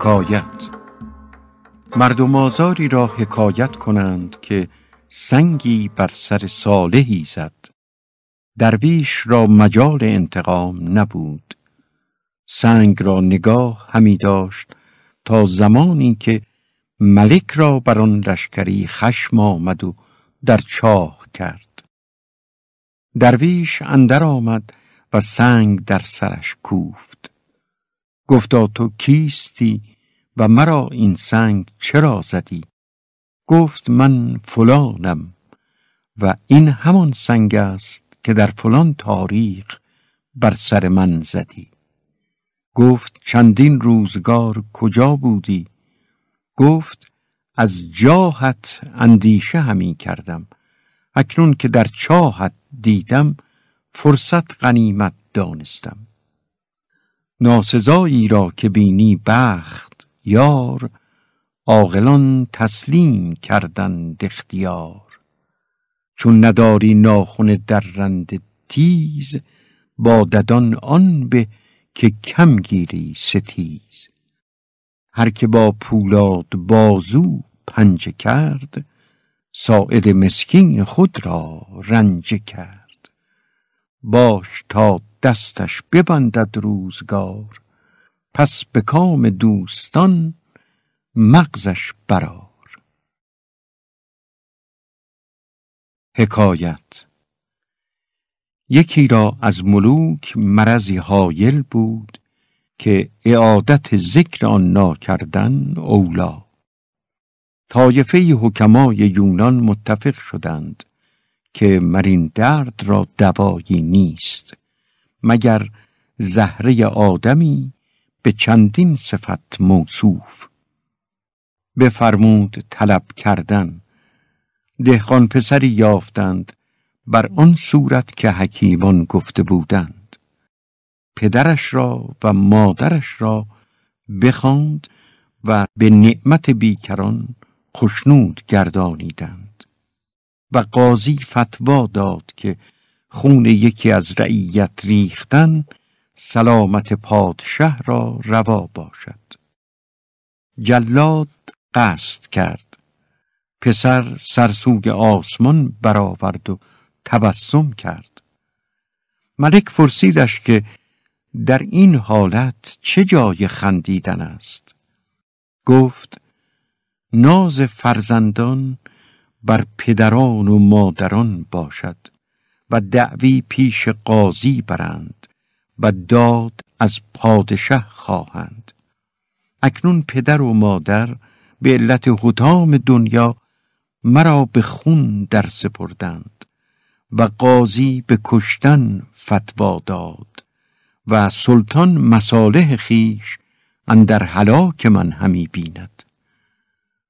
حکایت. مردم آزاری را حکایت کنند که سنگی بر سر صالحی زد. درویش را مجال انتقام نبود. سنگ را نگاه همی داشت تا زمانی که ملک را بر آن لشکری خشم آمد و در چاه کرد. درویش اندر آمد و سنگ در سرش کوفت. گفتا تو کیستی و مرا این سنگ چرا زدی؟ گفت من فلانم و این همان سنگ است که در فلان تاریخ بر سر من زدی. گفت چندین روزگار کجا بودی؟ گفت از جاهت اندیشه همی کردم. اکنون که در چاهت دیدم فرصت غنیمت دانستم. ناسزایی را که بینی بخت یار عاقلان تسلیم کردند اختیار. چون نداری ناخن رند تیز با ددان آن به که کم گیری ستیز. هر که با پولاد بازو پنجه کرد ساعد مسکین خود را رنجه کرد. باش تا دستش ببندد روزگار. پس به کام دوستان مغزش برار حکایت یکی را از ملوک مرضی حایل بود که اعادت ذکر آن ناکردن اولا طایفه حکمای یونان متفق شدند. که مرین درد را دوایی نیست مگر زهره آدمی به چندین صفت موصوف. بفرمود طلب کردن دهقان پسری یافتند بر آن صورت که حکیمان گفته بودند. پدرش را و مادرش را بخواند و به نعمت بیکران خشنود گردانیدند. و قاضی فتوا داد که خون یکی از رعیت ریختن سلامت پادشه را روا باشد. جلاد قصد کرد. پسر سرسوگ آسمان برآورد و تبسم کرد. ملک فرسیدش که در این حالت چه جای خندیدن است؟ گفت ناز فرزندان بر پدران و مادران باشد و دعوی پیش قاضی برند و داد از پادشه خواهند. اکنون پدر و مادر به علت حتام دنیا مرا به خون در سپردند و قاضی به کشتن فتوا داد و سلطان مصالح خیش اندر هلاک من همی بیند.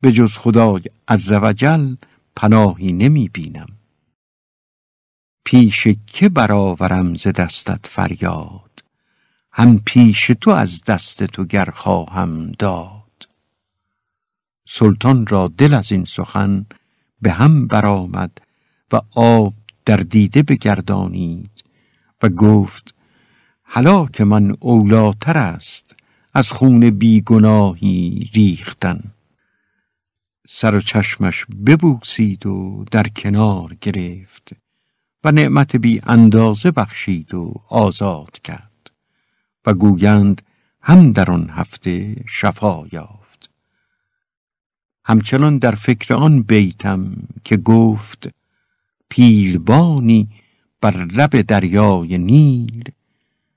به جز خدای عزوجل پناهی نمی بینم پیش که برآورم ز دستت فریاد هم پیش تو از دست تو گر خواهم داد. سلطان را دل از این سخن به هم برآمد و آب در دیده بگردانید و گفت که من اولاتر است از خون بیگناهی ریختن. سر و چشمش ببوسید و در کنار گرفت و نعمت بی اندازه بخشید و آزاد کرد و گویند هم در آن هفته شفا یافت. همچنان در فکر آن بیتم که گفت پیلبانی بر لب دریای نیل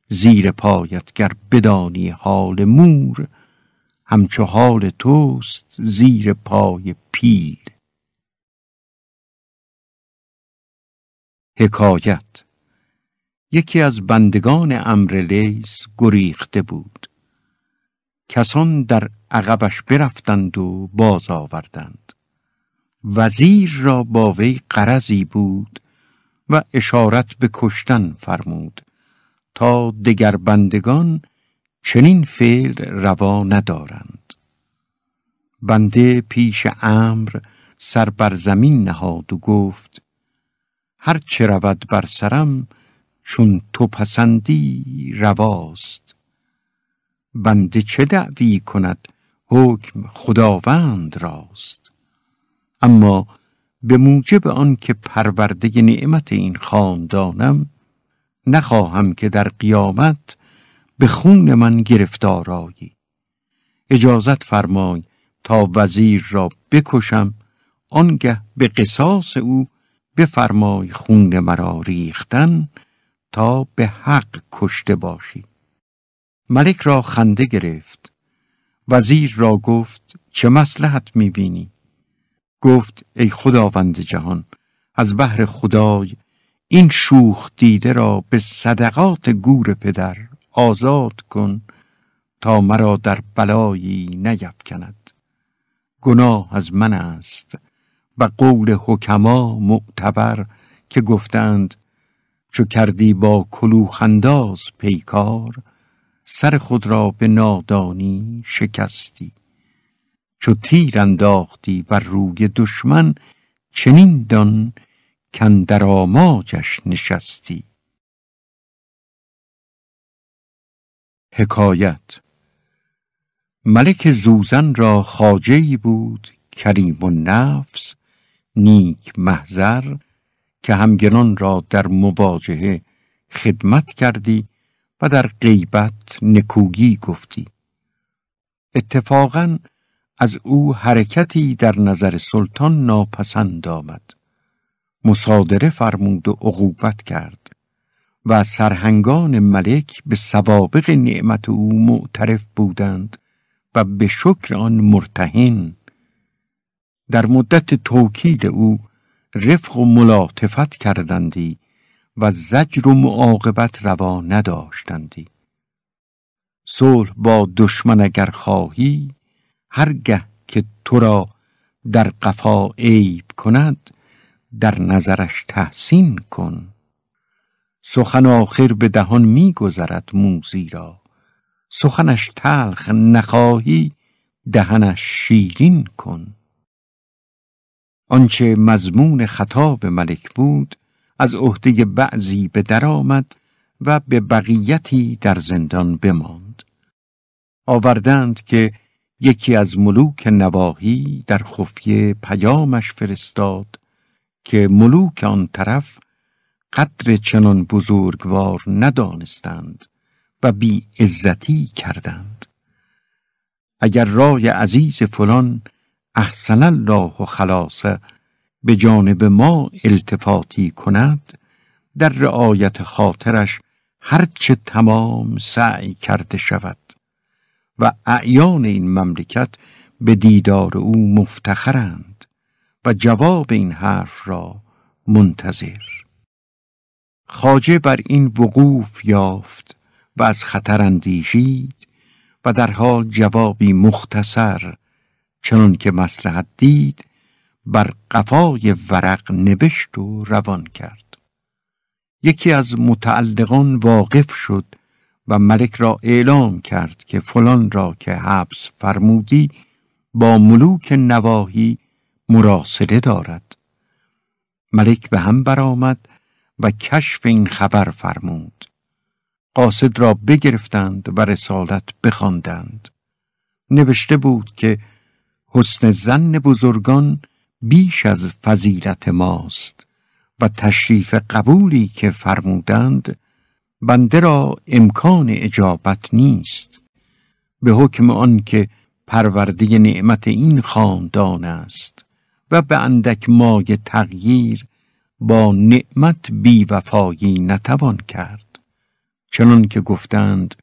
زیر پایت گر بدانی حال مور همچو حال توست زیر پای پیل. حکایت. یکی از بندگان امر لیس گریخته بود. کسان در عقبش برفتند و باز آوردند. وزیر را با وی قرضی بود و اشارت به کشتن فرمود تا دگر بندگان چنین فعل روا ندارند. بنده پیش امر سر بر زمین نهاد و گفت هر چه رود بر سرم چون تو پسندی رواست. بنده چه دعوی کند حکم خداوند راست؟ اما به موجب آن که پرورده نعمت این خاندانم نخواهم که در قیامت به خون من گرفتار آیی اجازت فرمای تا وزیر را بکشم آنگه به قصاص او بفرمای خون مرا ریختن تا به حق کشته باشی. ملک را خنده گرفت. وزیر را گفت چه مسلحت می‌بینی؟ گفت ای خداوند جهان از بحر خدای این شوخ دیده را به صدقات گور پدر آزاد کن تا مرا در بلایی نیفکند. گناه از من است و قول حکما معتبر که گفتند چو کردی با کلوخنداز پیکار سر خود را به نادانی شکستی. چو تیر انداختی بر روی دشمن چنین دان کندر آماجش نشستی. حکایت. ملک زوزن را خاجهی بود کریم و نفس نیک محضر که همگنان را در مواجهه خدمت کردی و در غیبت نکوگی گفتی. اتفاقا از او حرکتی در نظر سلطان ناپسند آمد. مصادره فرمود و عقوبت کرد. و سرهنگان ملک به سوابق نعمت او معترف بودند و به شکر آن مرتهن. در مدت توکید او رفق و ملاطفت کردندی و زجر و معاقبت روا نداشتندی. صلح با دشمن اگر خواهی هرگه که تو را در قفا عیب کند در نظرش تحسین کن. سخن آخر به دهان میگذرد موزی را. سخنش تلخ نخواهی دهنش شیرین کن. آنچه مضمون خطاب ملک بود از عهده بعضی به درآمد و به بقیتی در زندان بماند. آوردند که یکی از ملوک نواهی در خفیه پیامش فرستاد که ملوک آن طرف قدر چنان بزرگوار ندانستند و بی عزتی کردند. اگر رای عزیز فلان احسن الله و خلاصه به جانب ما التفاتی کند در رعایت خاطرش هرچه تمام سعی کرده شود و اعیان این مملکت به دیدار او مفتخرند و جواب این حرف را منتظر. خاجه بر این وقوف یافت و از خطر اندیشید و در حال جوابی مختصر چنان که مسلحت دید بر قفای ورق نوشت و روان کرد. یکی از متعلقان واقف شد و ملک را اعلام کرد که فلان را که حبس فرمودی با ملوک نواهی مراسله دارد. ملک به هم برآمد و کشف این خبر فرمود. قاصد را بگرفتند و رسالت بخواندند. نوشته بود که حسن زن بزرگان بیش از فضیلت ماست و تشریف قبولی که فرمودند بنده را امکان اجابت نیست. به حکم آن که پرورده نعمت این خاندان است و به اندک مای تغییر با نعمت بی وفایی نتوان کرد. چنان که گفتند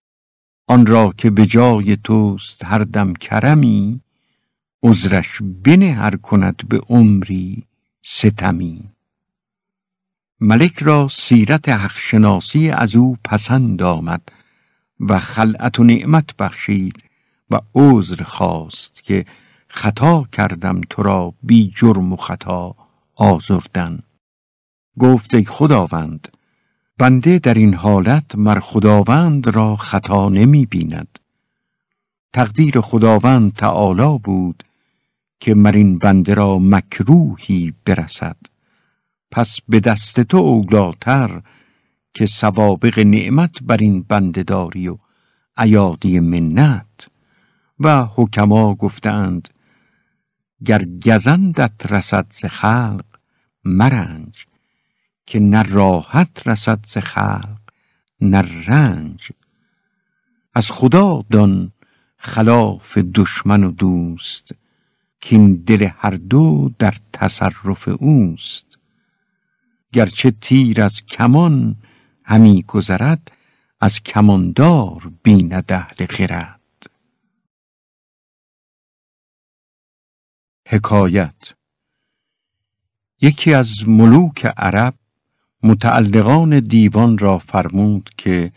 آن را که به جای توست هر دم کرمی عذرش بنه هر کند به عمری ستمی. ملک را سیرت حقشناسی از او پسند آمد و خلعت و نعمت بخشید و عذر خواست که خطا کردم تو را بی جرم و خطا آزردن. گفت ای خداوند بنده در این حالت مر خداوند را خطا نمی بیند. تقدیر خداوند تعالی بود که مر این بنده را مکروهی برسد. پس به دست تو اولاتر که سوابق نعمت بر این بنده داری و ایادی منت. و حکما گفتند گر گزندت رسد ز خلق مرنج. که نه راحت رسد ز خلق نه رنج. از خدا دان خلاف دشمن و دوست که این دل هر دو در تصرف اوست. گرچه تیر از کمان همی گذرد از کماندار بیند اهل خرد. حکایت یکی از ملوک عرب متعلقان دیوان را فرمود که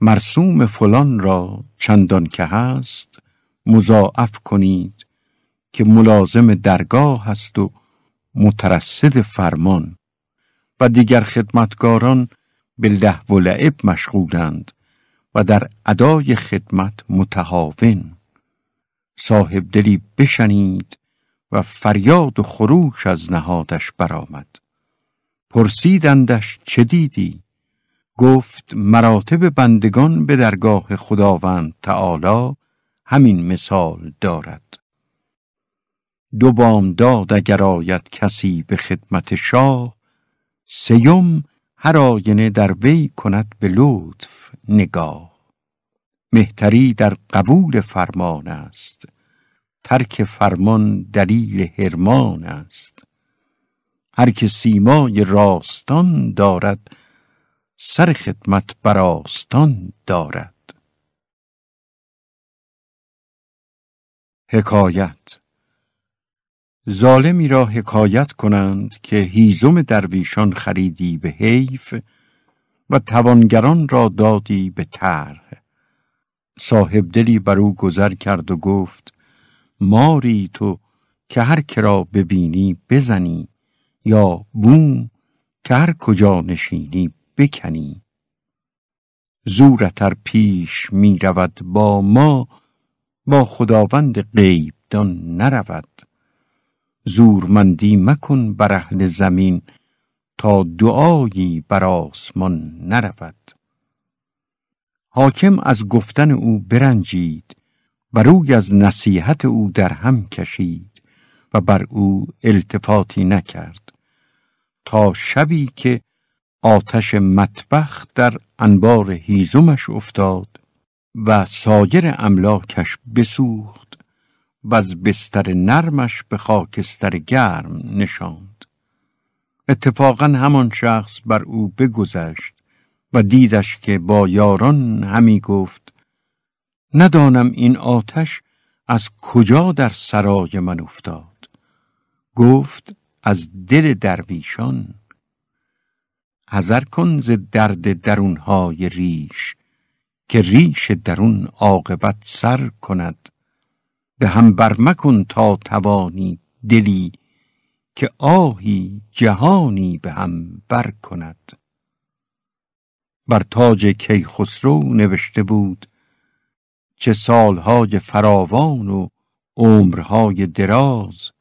مرسوم فلان را چندان که هست مضاعف کنید که ملازم درگاه هست و مترصد فرمان و دیگر خدمتگاران به لحو و لعب مشغولند و در ادای خدمت متهاون. صاحب دلی بشنید و فریاد و خروش از نهادش برآمد. پرسیدندش چه دیدی؟ گفت مراتب بندگان به درگاه خداوند تعالی همین مثال دارد. دو بامداد اگر آید کسی به خدمت شاه سیم هر آینه در وی کند به لطف نگاه. مهتری در قبول فرمان است ترک فرمان دلیل هرمان است. هر که سیمای راستان دارد سر خدمت براستان دارد. حکایت ظالمی را حکایت کنند که هیزم درویشان خریدی به حیف و توانگران را دادی به طرح. صاحب دلی بر او گذر کرد و گفت ماری تو که هر کرا ببینی بزنی. یا بوم که هر کجا نشینی بکنی. زورتر پیش می رود با ما با خداوند غیبدان نرود. زورمندی مکن بر اهل زمین تا دعایی بر آسمان نرود. حاکم از گفتن او برنجید و روی از نصیحت او در هم کشید. و بر او التفاتی نکرد. تا شبی که آتش مطبخ در انبار هیزمش افتاد و سایر املاکش بسوخت و از بستر نرمش به خاکستر گرم نشاند. اتفاقا همان شخص بر او بگذشت و دیدش که با یاران همی گفت ندانم این آتش از کجا در سرای من افتاد. گفت از دل درویشان حذر کن ز درد درونهای ریش که ریش درون عاقبت سر کند. به هم برمکن تا توانی دلی که آهی جهانی به هم بر کند. بر تاج کیخسرو نوشته بود چه سالهای فراوان و عمرهای دراز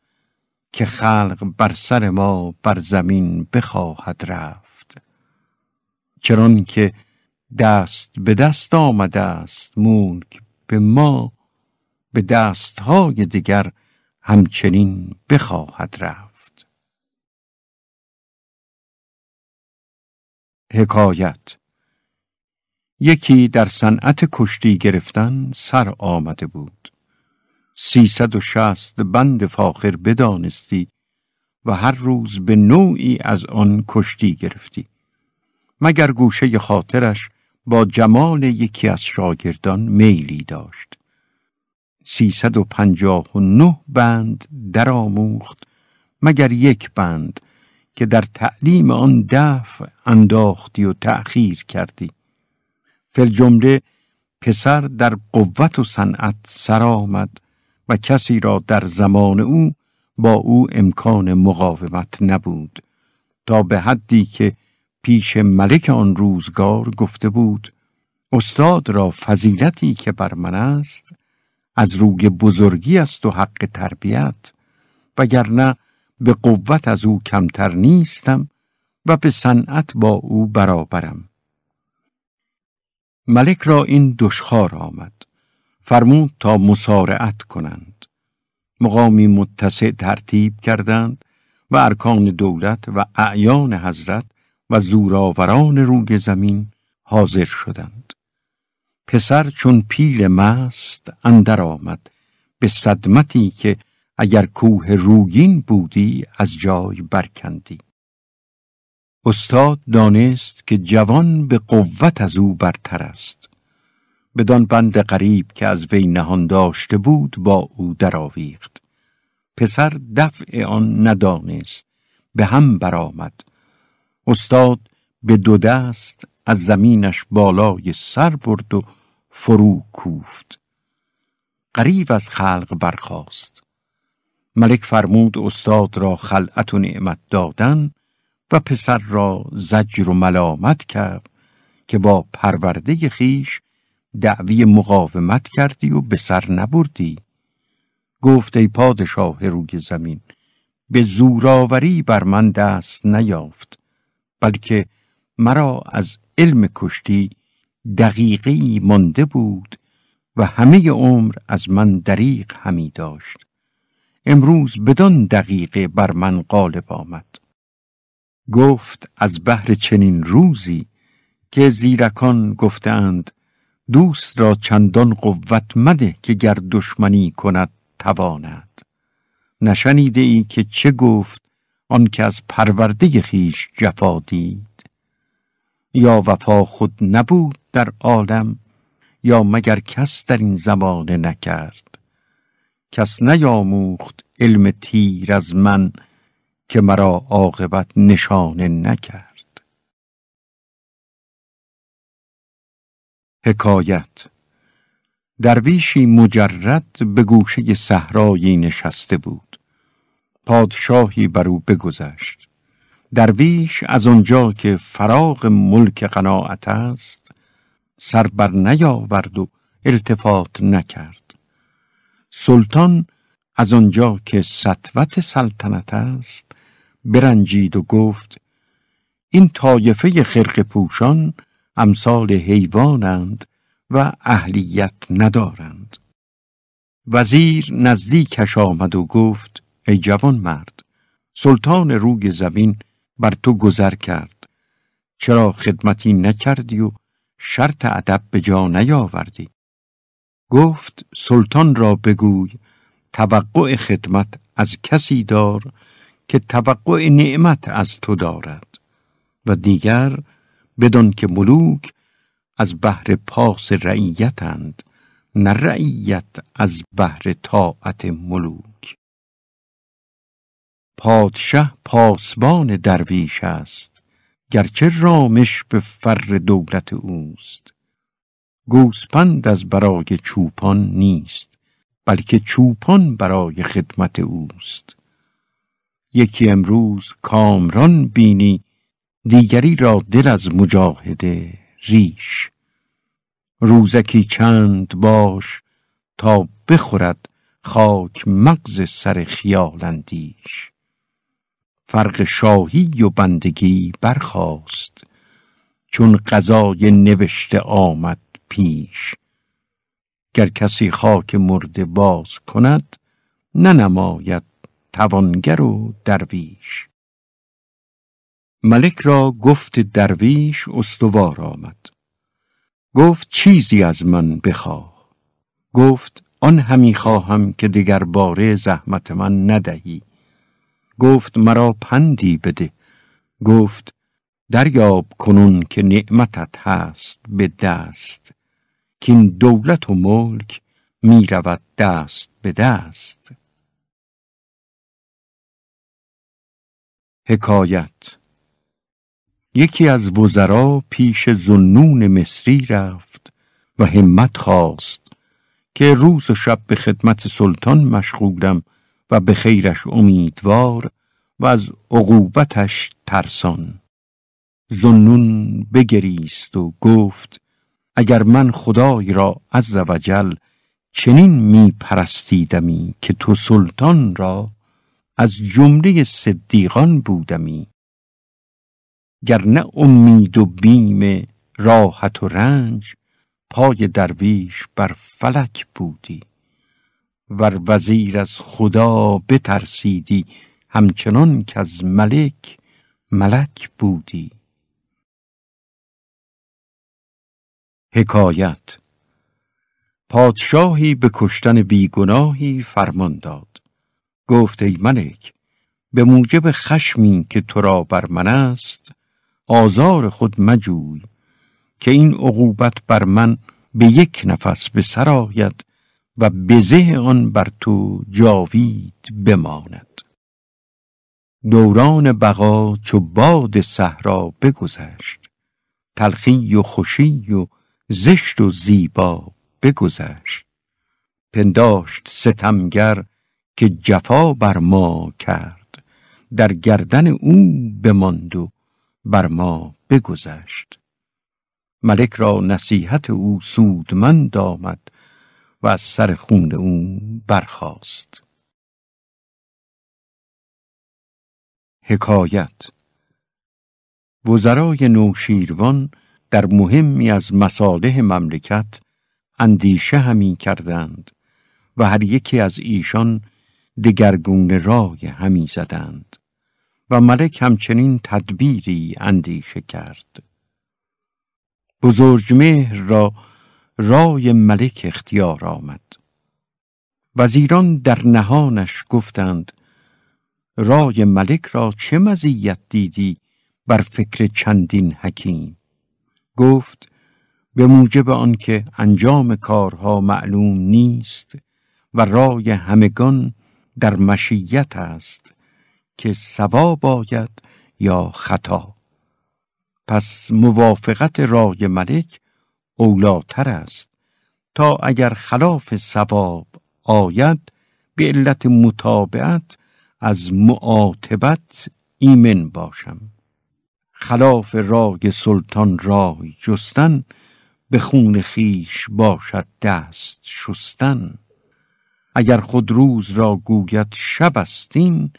که خلق بر سر ما بر زمین بخواهد رفت. چران که دست به دست آمده است ملک به ما به دستهای دیگر همچنین بخواهد رفت. حکایت یکی در صنعت کشتی گرفتن سر آمده بود. سیصد و شست بند فاخر بدانستی و هر روز به نوعی از آن کشتی گرفتی. مگر گوشه خاطرش با جمال یکی از شاگردان میلی داشت. سیصد و پنجاه و نه بند درآموخت مگر یک بند که در تعلیم آن دفع انداختی و تأخیر کردی. فل جمله پسر در قوت و صنعت سر آمد و کسی را در زمان او با او امکان مقاومت نبود تا به حدی که پیش ملک آن روزگار گفته بود استاد را فضیلتی که بر من است از روی بزرگی است و حق تربیت وگرنه به قوت از او کمتر نیستم و به صنعت با او برابرم. ملک را این دشخار آمد. فرمود تا مسارعت کنند. مقامی متسع ترتیب کردند و ارکان دولت و اعیان حضرت و زوراوران روی زمین حاضر شدند. پسر چون پیل مست اندر آمد به صدمتی که اگر کوه روگین بودی از جای برکندی. استاد دانست که جوان به قوت از او برتر است. بدان بند غریب که از وی نهان داشته بود با او درآویخت. پسر دفع آن ندانست به هم برآمد. استاد به دو دست از زمینش بالای سر برد و فرو کوفت. قریب از خلق برخاست. ملک فرمود استاد را خلعت و نعمت دادن و پسر را زجر و ملامت کرد که با پرورده خیش دعوی مقاومت کردی و به سر نبردی. گفت ای پادشاه روی زمین به زوراوری بر من دست نیافت بلکه مرا از علم کشتی دقیقی مانده بود و همه عمر از من دریق همی داشت. امروز بدان دقیقه بر من غالب آمد. گفت از بهر چنین روزی که زیرکان گفتند دوست را چندان قوت مده که گر دشمنی کند تواند. نشنیده ای که چه گفت آن که از پرورده خیش جفا دید. یا وفا خود نبود در عالم یا مگر کس در این زمانه نکرد. کس نیاموخت علم تیر از من که مرا عاقبت نشانه نکرد. حکایت. درویشی مجرد به گوشه صحرایی نشسته بود. پادشاهی بر او بگذشت. درویش از آنجا که فراغ ملک قناعت است سر بر نیاورد و التفات نکرد. سلطان از آنجا که سطوت سلطنت است برنجید و گفت این طایفه خرق پوشان امثال حیوانند و اهلیت ندارند. وزیر نزدیکش آمد و گفت ای جوان مرد سلطان روی زمین بر تو گذر کرد. چرا خدمتی نکردی و شرط ادب به جا نیاوردی؟ گفت سلطان را بگوی توقع خدمت از کسی دار که توقع نعمت از تو دارد. و دیگر بدان که ملوک از بهر پاس رعیتند نه رعیت از بهر طاعت ملوک. پادشه پاسبان درویش است گرچه رامش به فر دولت اوست. گوسپند از برای چوپان نیست بلکه چوپان برای خدمت اوست. یکی امروز کامران بینی دیگری را دل از مجاهده ریش. روزکی چند باش تا بخورد خاک مغز سر خیالندیش فرق شاهی و بندگی برخاست چون قضای نوشته آمد پیش. گر کسی خاک مرده باز کند ننماید توانگر و درویش. ملک را گفت درویش استوار آمد. گفت چیزی از من بخواه. گفت آن همی خواهم که دیگر باره زحمت من ندهی. گفت مرا پندی بده. گفت دریاب کنون که نعمتت هست به دست. که این دولت و ملک می رود دست به دست. حکایت یکی از وزرا پیش زنون مصری رفت و همت خواست که روز و شب به خدمت سلطان مشغولم و به خیرش امیدوار و از عقوبتش ترسان. زنون بگریست و گفت اگر من خدای را عز وجل چنین می پرستیدمی که تو سلطان را از جمله صدیقان بودمی گر نه امید و بیم راحت و رنج پای درویش بر فلک بودی. ور وزیر از خدا بترسیدی همچنان که از ملک ملک بودی. حکایت پادشاهی به کشتن بیگناهی فرمان داد. گفت ای ملک به موجب خشمی که تو را بر من است آزار خود مجوی که این عقوبت بر من به یک نفس به سر آید و بزه آن بر تو جاوید بماند. دوران بقا چو باد صحرا بگذشت تلخی و خوشی و زشت و زیبا بگذشت. پنداشت ستمگر که جفا بر ما کرد در گردن او بماند و بر ما بگذشت. ملک را نصیحت او سودمند آمد و از سر خون او برخاست. حکایت وزرای نوشیروان در مهمی از مصالح مملکت اندیشه همی کردند و هر یکی از ایشان دگرگون رای همی زدند. و ملک همچنین تدبیری اندیشه کرد. بزرگمهر را رای ملک اختیار آمد. وزیران در نهانش گفتند رای ملک را چه مزیت دیدی بر فکر چندین حکیم؟ گفت به موجب آنکه انجام کارها معلوم نیست و رای همگان در مشیت است که سوا باید یا خطا. پس موافقت رای ملک اولاتر است. تا اگر خلاف سواب آید به علت متابعت از معاتبت ایمن باشم. خلاف رای سلطان رای جستن به خون خیش باشد دست شستن. اگر خود روز را گوید شب استین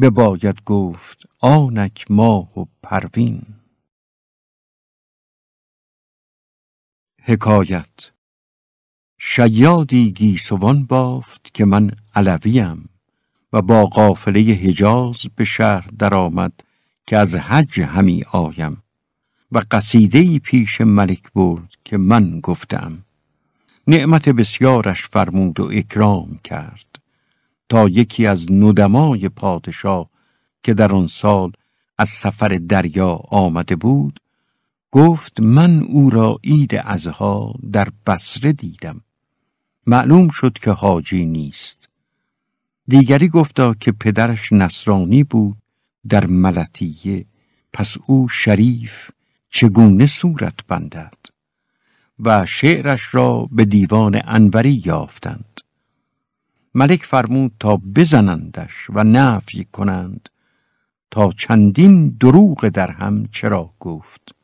بباید گفت آنک ماه و پروین. حکایت شیادی گیسوان بافت که من علویم و با قافله حجاز به شهر درآمد که از حج همی آیم و قصیده پیش ملک برد که من گفتم. نعمت بسیارش فرمود و اکرام کرد. تا یکی از ندمای پادشاه که در آن سال از سفر دریا آمده بود گفت من او را عید ازها در بسره دیدم. معلوم شد که حاجی نیست. دیگری گفتا که پدرش نصرانی بود در ملتیه پس او شریف چگونه صورت بندد؟ و شعرش را به دیوان انوری یافتند. ملک فرمود تا بزنندش و نفی کنند. تا چندین دروغ در هم چرا گفت؟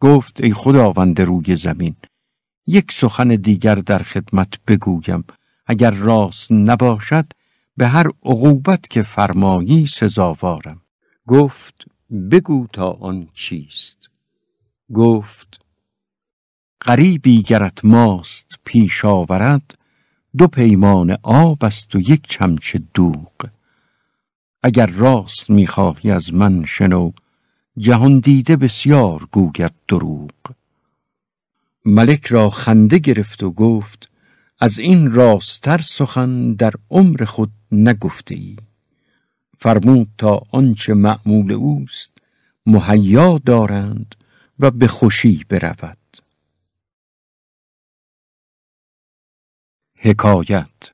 گفت ای خداوند روی زمین یک سخن دیگر در خدمت بگویم. اگر راست نباشد به هر عقوبت که فرمایی سزاوارم. گفت بگو تا آن چیست. گفت غریبی گرت ماست پیش آورد دو پیمان آب است و یک چمچه دوغ. اگر راست می‌خواهی از من شنو جهان دیده بسیار گوید دروغ. ملک را خنده گرفت و گفت از این راستر سخن در عمر خود نگفته ای فرمود تا آنچه معمول اوست مهیا دارند و به خوشی برود. حکایت.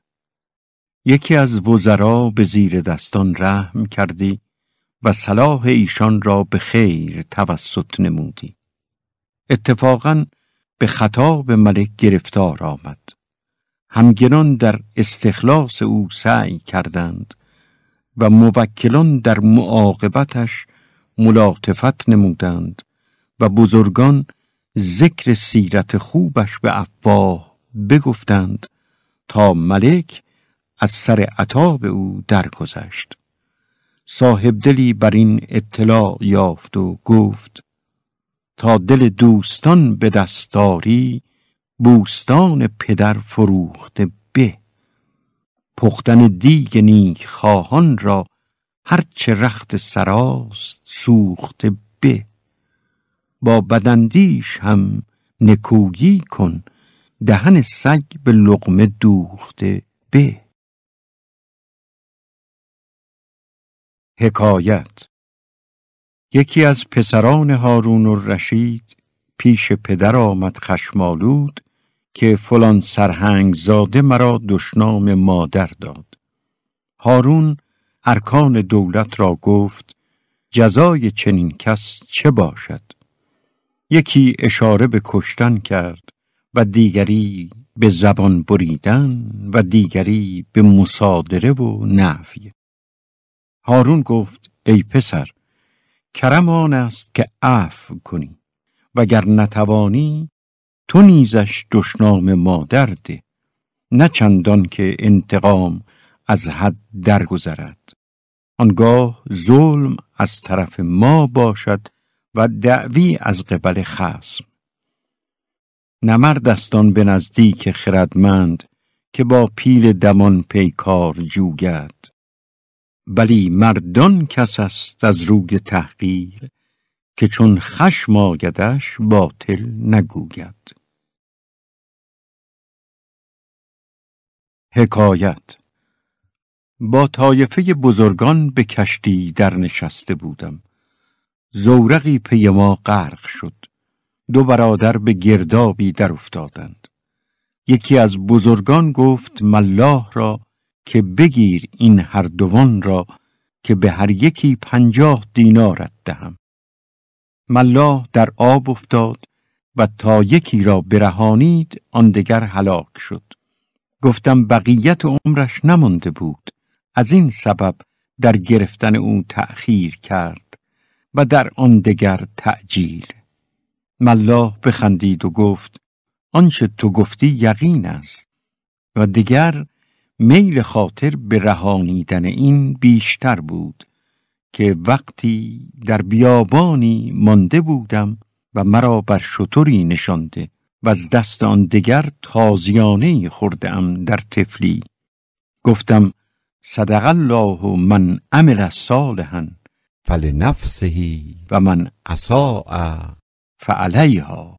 یکی از وزرا به زیر دستان رحم کردی و صلاح ایشان را به خیر توسط نمودی. اتفاقا به خطاب ملک گرفتار آمد. همگنان در استخلاص او سعی کردند و موکلان در معاقبتش ملاطفت نمودند و بزرگان ذکر سیرت خوبش به افواه بگفتند تا ملک از سر عطاب او درگذشت. صاحب دلی بر این اطلاع یافت و گفت تا دل دوستان به دستاری بوستان پدر فروخته به. پختن دیگ نیک خواهان را هرچه رخت سراست سوخته به. با بدندیش هم نکویی کن دهن سگ به لقمه دوخته به حکایت یکی از پسران هارون و رشید پیش پدر آمد خشمالود که فلان سرهنگ زاده مرا دشنام مادر داد. هارون ارکان دولت را گفت جزای چنین کس چه باشد؟ یکی اشاره به کشتن کرد و دیگری به زبان بریدن و دیگری به مصادره و نفی. هارون گفت ای پسر کرم آن است که عفو کنی وگر نتوانی تو نیزش دشنام مادر ده نه چندان که انتقام از حد درگذرد آنگاه ظلم از طرف ما باشد و دعوی از قبل خصم نمردستان به نزدیک خردمند که با پیل دمان پیکار جوگد ولی مردان کس است از روی تحقیر که چون خشم آگدش باطل نگوید. حکایت با طایفه بزرگان به کشتی در نشسته بودم. زورقی پی ما غرق شد. دو برادر به گردابی در افتادند. یکی از بزرگان گفت ملاح را که بگیر این هر دوان را که به هر یکی پنجاه دینارت دهم. ملاح در آب افتاد و تا یکی را برهانید آن دگر هلاک شد. گفتم بقیت عمرش نمانده بود. از این سبب در گرفتن او تأخیر کرد و در آن دگر تعجیل ملاح بخندید و گفت آنچه تو گفتی یقین است و دیگر میل خاطر به رهانیدن این بیشتر بود که وقتی در بیابانی مانده بودم و مرا بر شطوری نشانده و از دست آن دگر تازیانه خوردم در تفلی گفتم صدق الله من عمل صالحا. فلنفسه و من اساء. فعلیها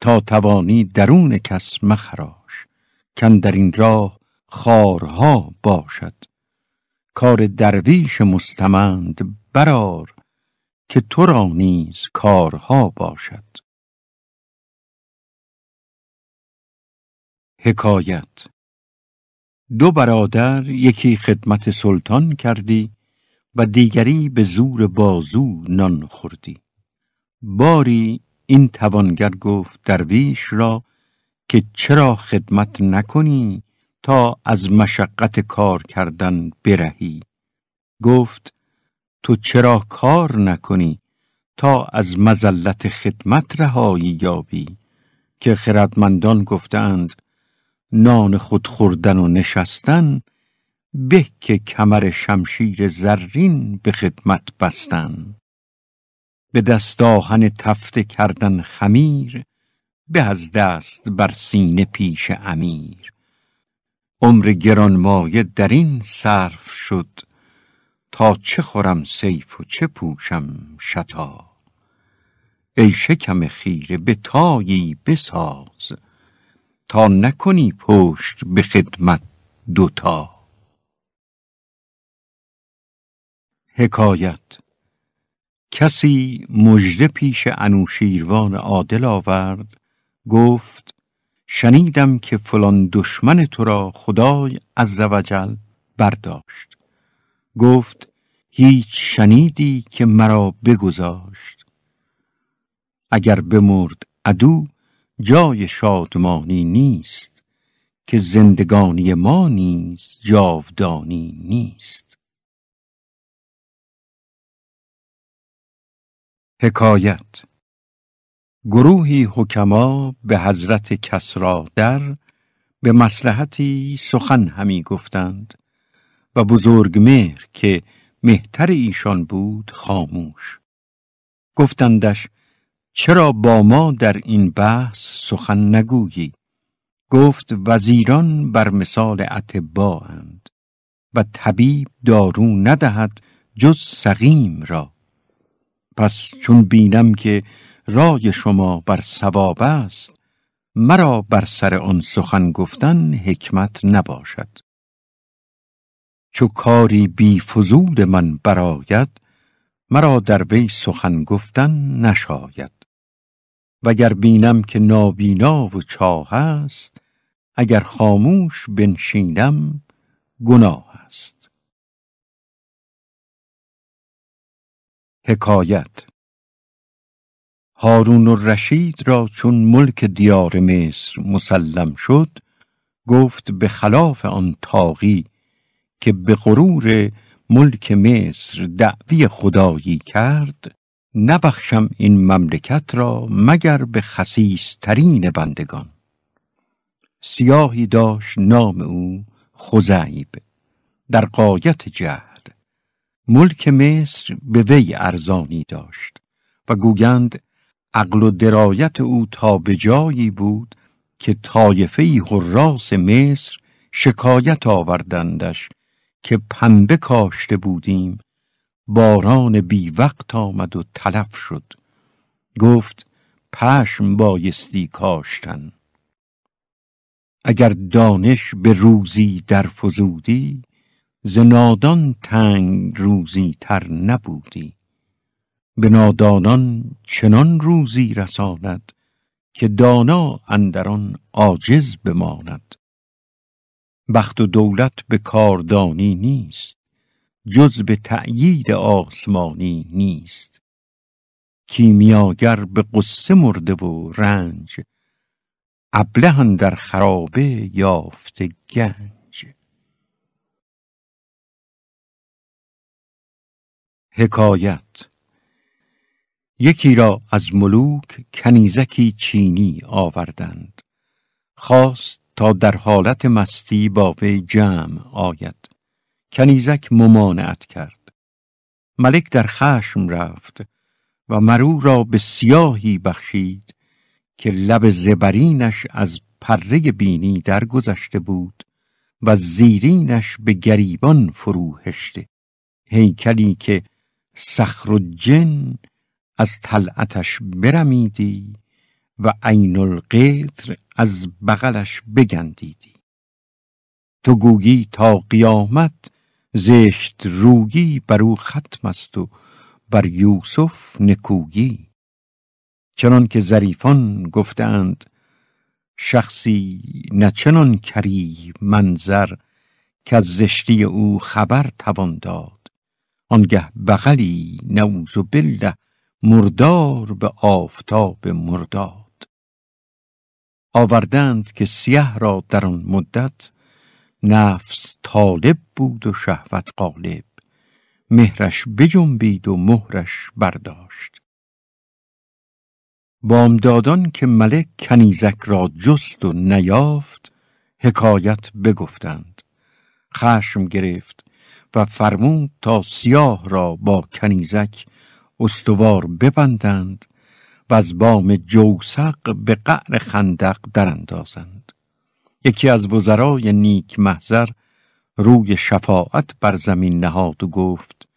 تا توانی درون کس مخراش کن در این راه خارها باشد. کار درویش مستمند برار که تو را نیز کارها باشد. حکایت دو برادر یکی خدمت سلطان کردی و دیگری به زور بازو نان خوردی. باری این توانگر گفت درویش را که چرا خدمت نکنی تا از مشقت کار کردن برهی؟ گفت تو چرا کار نکنی تا از مزلت خدمت رهایی یابی؟ که خردمندان گفتند نان خود خوردن و نشستن به که کمر شمشیر زرین به خدمت بستن. به دست آهن تفته کردن خمیر به از دست بر سینه پیش امیر. عمر گرانمایه در این صرف شد تا چه خورم سیف و چه پوشم شتا. ای شکم خیره به تایی بساز تا نکنی پشت به خدمت دوتا. حکایت کسی مژده پیش انوشیروان عادل آورد گفت شنیدم که فلان دشمن تو را خدای عزوجل برداشت. گفت هیچ شنیدی که مرا بگذاشت؟ اگر بمرد عدو جای شادمانی نیست که زندگانی ما نیز جاودانی نیست. حکایت. گروهی حکما به حضرت کسرا در به مسلحتی سخن همی گفتند و بزرگ مهر که مهتر ایشان بود خاموش. گفتندش چرا با ما در این بحث سخن نگویی؟ گفت وزیران بر مثال اند و طبیب دارو ندهد جز سقیم را. پس چون بینم که رای شما بر سواب است مرا بر سر آن سخن گفتن حکمت نباشد. چو کاری بی فضول من براید مرا در وی سخن گفتن نشاید. وگر بینم که نابینا و چاه است اگر خاموش بنشینم گناه حکایت. هارون الرشید را چون ملک دیار مصر مسلم شد گفت به خلاف آن تاغی که به غرور ملک مصر دعوی خدایی کرد نبخشم این مملکت را مگر به خسیسترین بندگان. سیاهی داشت نام او خزعیب در قایت جهل ملک مصر به وی ارزانی داشت و گویند عقل و درایت او تا به جایی بود که طایفه حراس مصر شکایت آوردندش که پنبه کاشته بودیم باران بی وقت آمد و تلف شد. گفت پشم بایستی کاشتن. اگر دانش به روزی در فزودی ز نادان تنگ روزی تر نبودی. به نادانان چنان روزی رساند که دانا اندران عاجز بماند. بخت و دولت به کاردانی نیست جز به تأیید آسمانی نیست. کیمیاگر به قصه مرده و رنج ابله در خرابه یافته گنج. حکایت. یکی را از ملوک کنیزکی چینی آوردند. خواست تا در حالت مستی با وی جمع آید. کنیزک ممانعت کرد. ملک در خشم رفت و مرو را به سیاهی بخشید که لب زبرینش از پره بینی درگذشته بود و زیرینش به گریبان فرو هشته. هیکلی که سخر و جن از طلعتش برمیدی و عین القدر از بغلش بگندیدی. تو گویی تا قیامت زشت رویی بر او ختم است و بر یوسف نکویی. چنان که ظریفان گفتند شخصی نچنان کری منظر که از زشتی او خبر توان داد. آنگه بغلی نوز و بالله مردار به آفتاب مرداد. آوردند که سیه را در آن مدت نفس طالب بود و شهوت غالب. مهرش بجنبید و مهرش برداشت. بامدادان که ملک کنیزک را جست و نیافت حکایت بگفتند. خشم گرفت. و فرمود تا سیاه را با کنیزک استوار ببندند و از بام جوسق به قعر خندق دراندازند. یکی از وزرای نیک محضر روی شفاعت بر زمین نهاد و گفت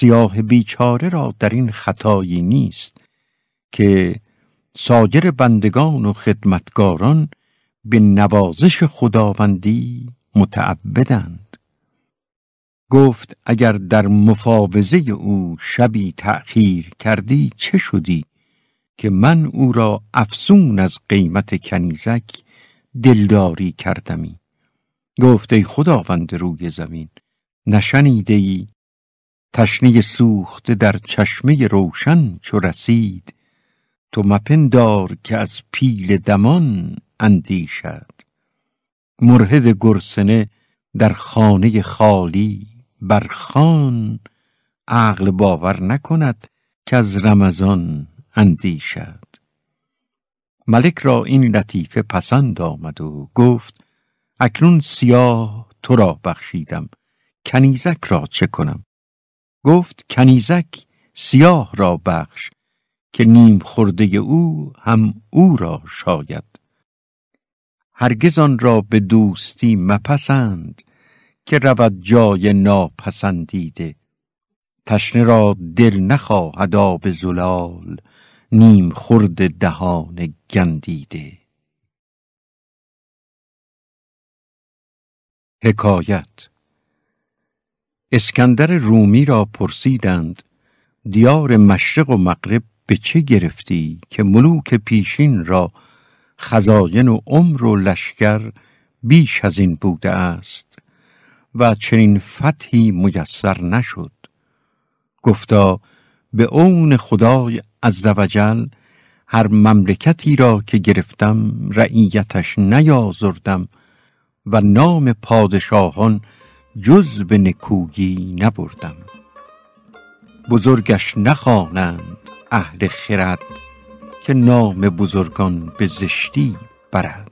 سیاه بیچاره را در این خطایی نیست که سایر بندگان و خدمتگاران به نوازش خداوندی متعبدند. گفت اگر در مفاوضه او شبی تأخیر کردی چه شدی؟ که من او را افسون از قیمت کنیزک دلداری کردمی. گفت ای خداوند روی زمین نشنیده ای تشنه سوخته در چشمه روشن چو رسید. تو مپندار که از پیل دمان اندیشد. مرهد گرسنه در خانه خالی بر خان عقل باور نکند که از رمضان اندیشد. ملک را این لطیفه پسند آمد و گفت اکنون سیاه تو را بخشیدم کنیزک را چه کنم؟ گفت کنیزک سیاه را بخش که نیم خورده او هم او را شاید. هرگز آن را به دوستی مپسند. که رود جای ناپسندیده. تشنه را دل نخواهد آب زلال نیم خورد دهان گندیده. حکایت اسکندر رومی را پرسیدند دیار مشرق و مغرب به چه گرفتی که ملوک پیشین را خزاین و عمر و لشکر بیش از این بوده است؟ و چنین فتحی میسر نشد. گفتا به اون خدای عزوجل هر مملکتی را که گرفتم رعیتش نیازردم و نام پادشاهان جز به نکویی نبردم. بزرگش نخوانند اهل خرد که نام بزرگان به زشتی برد.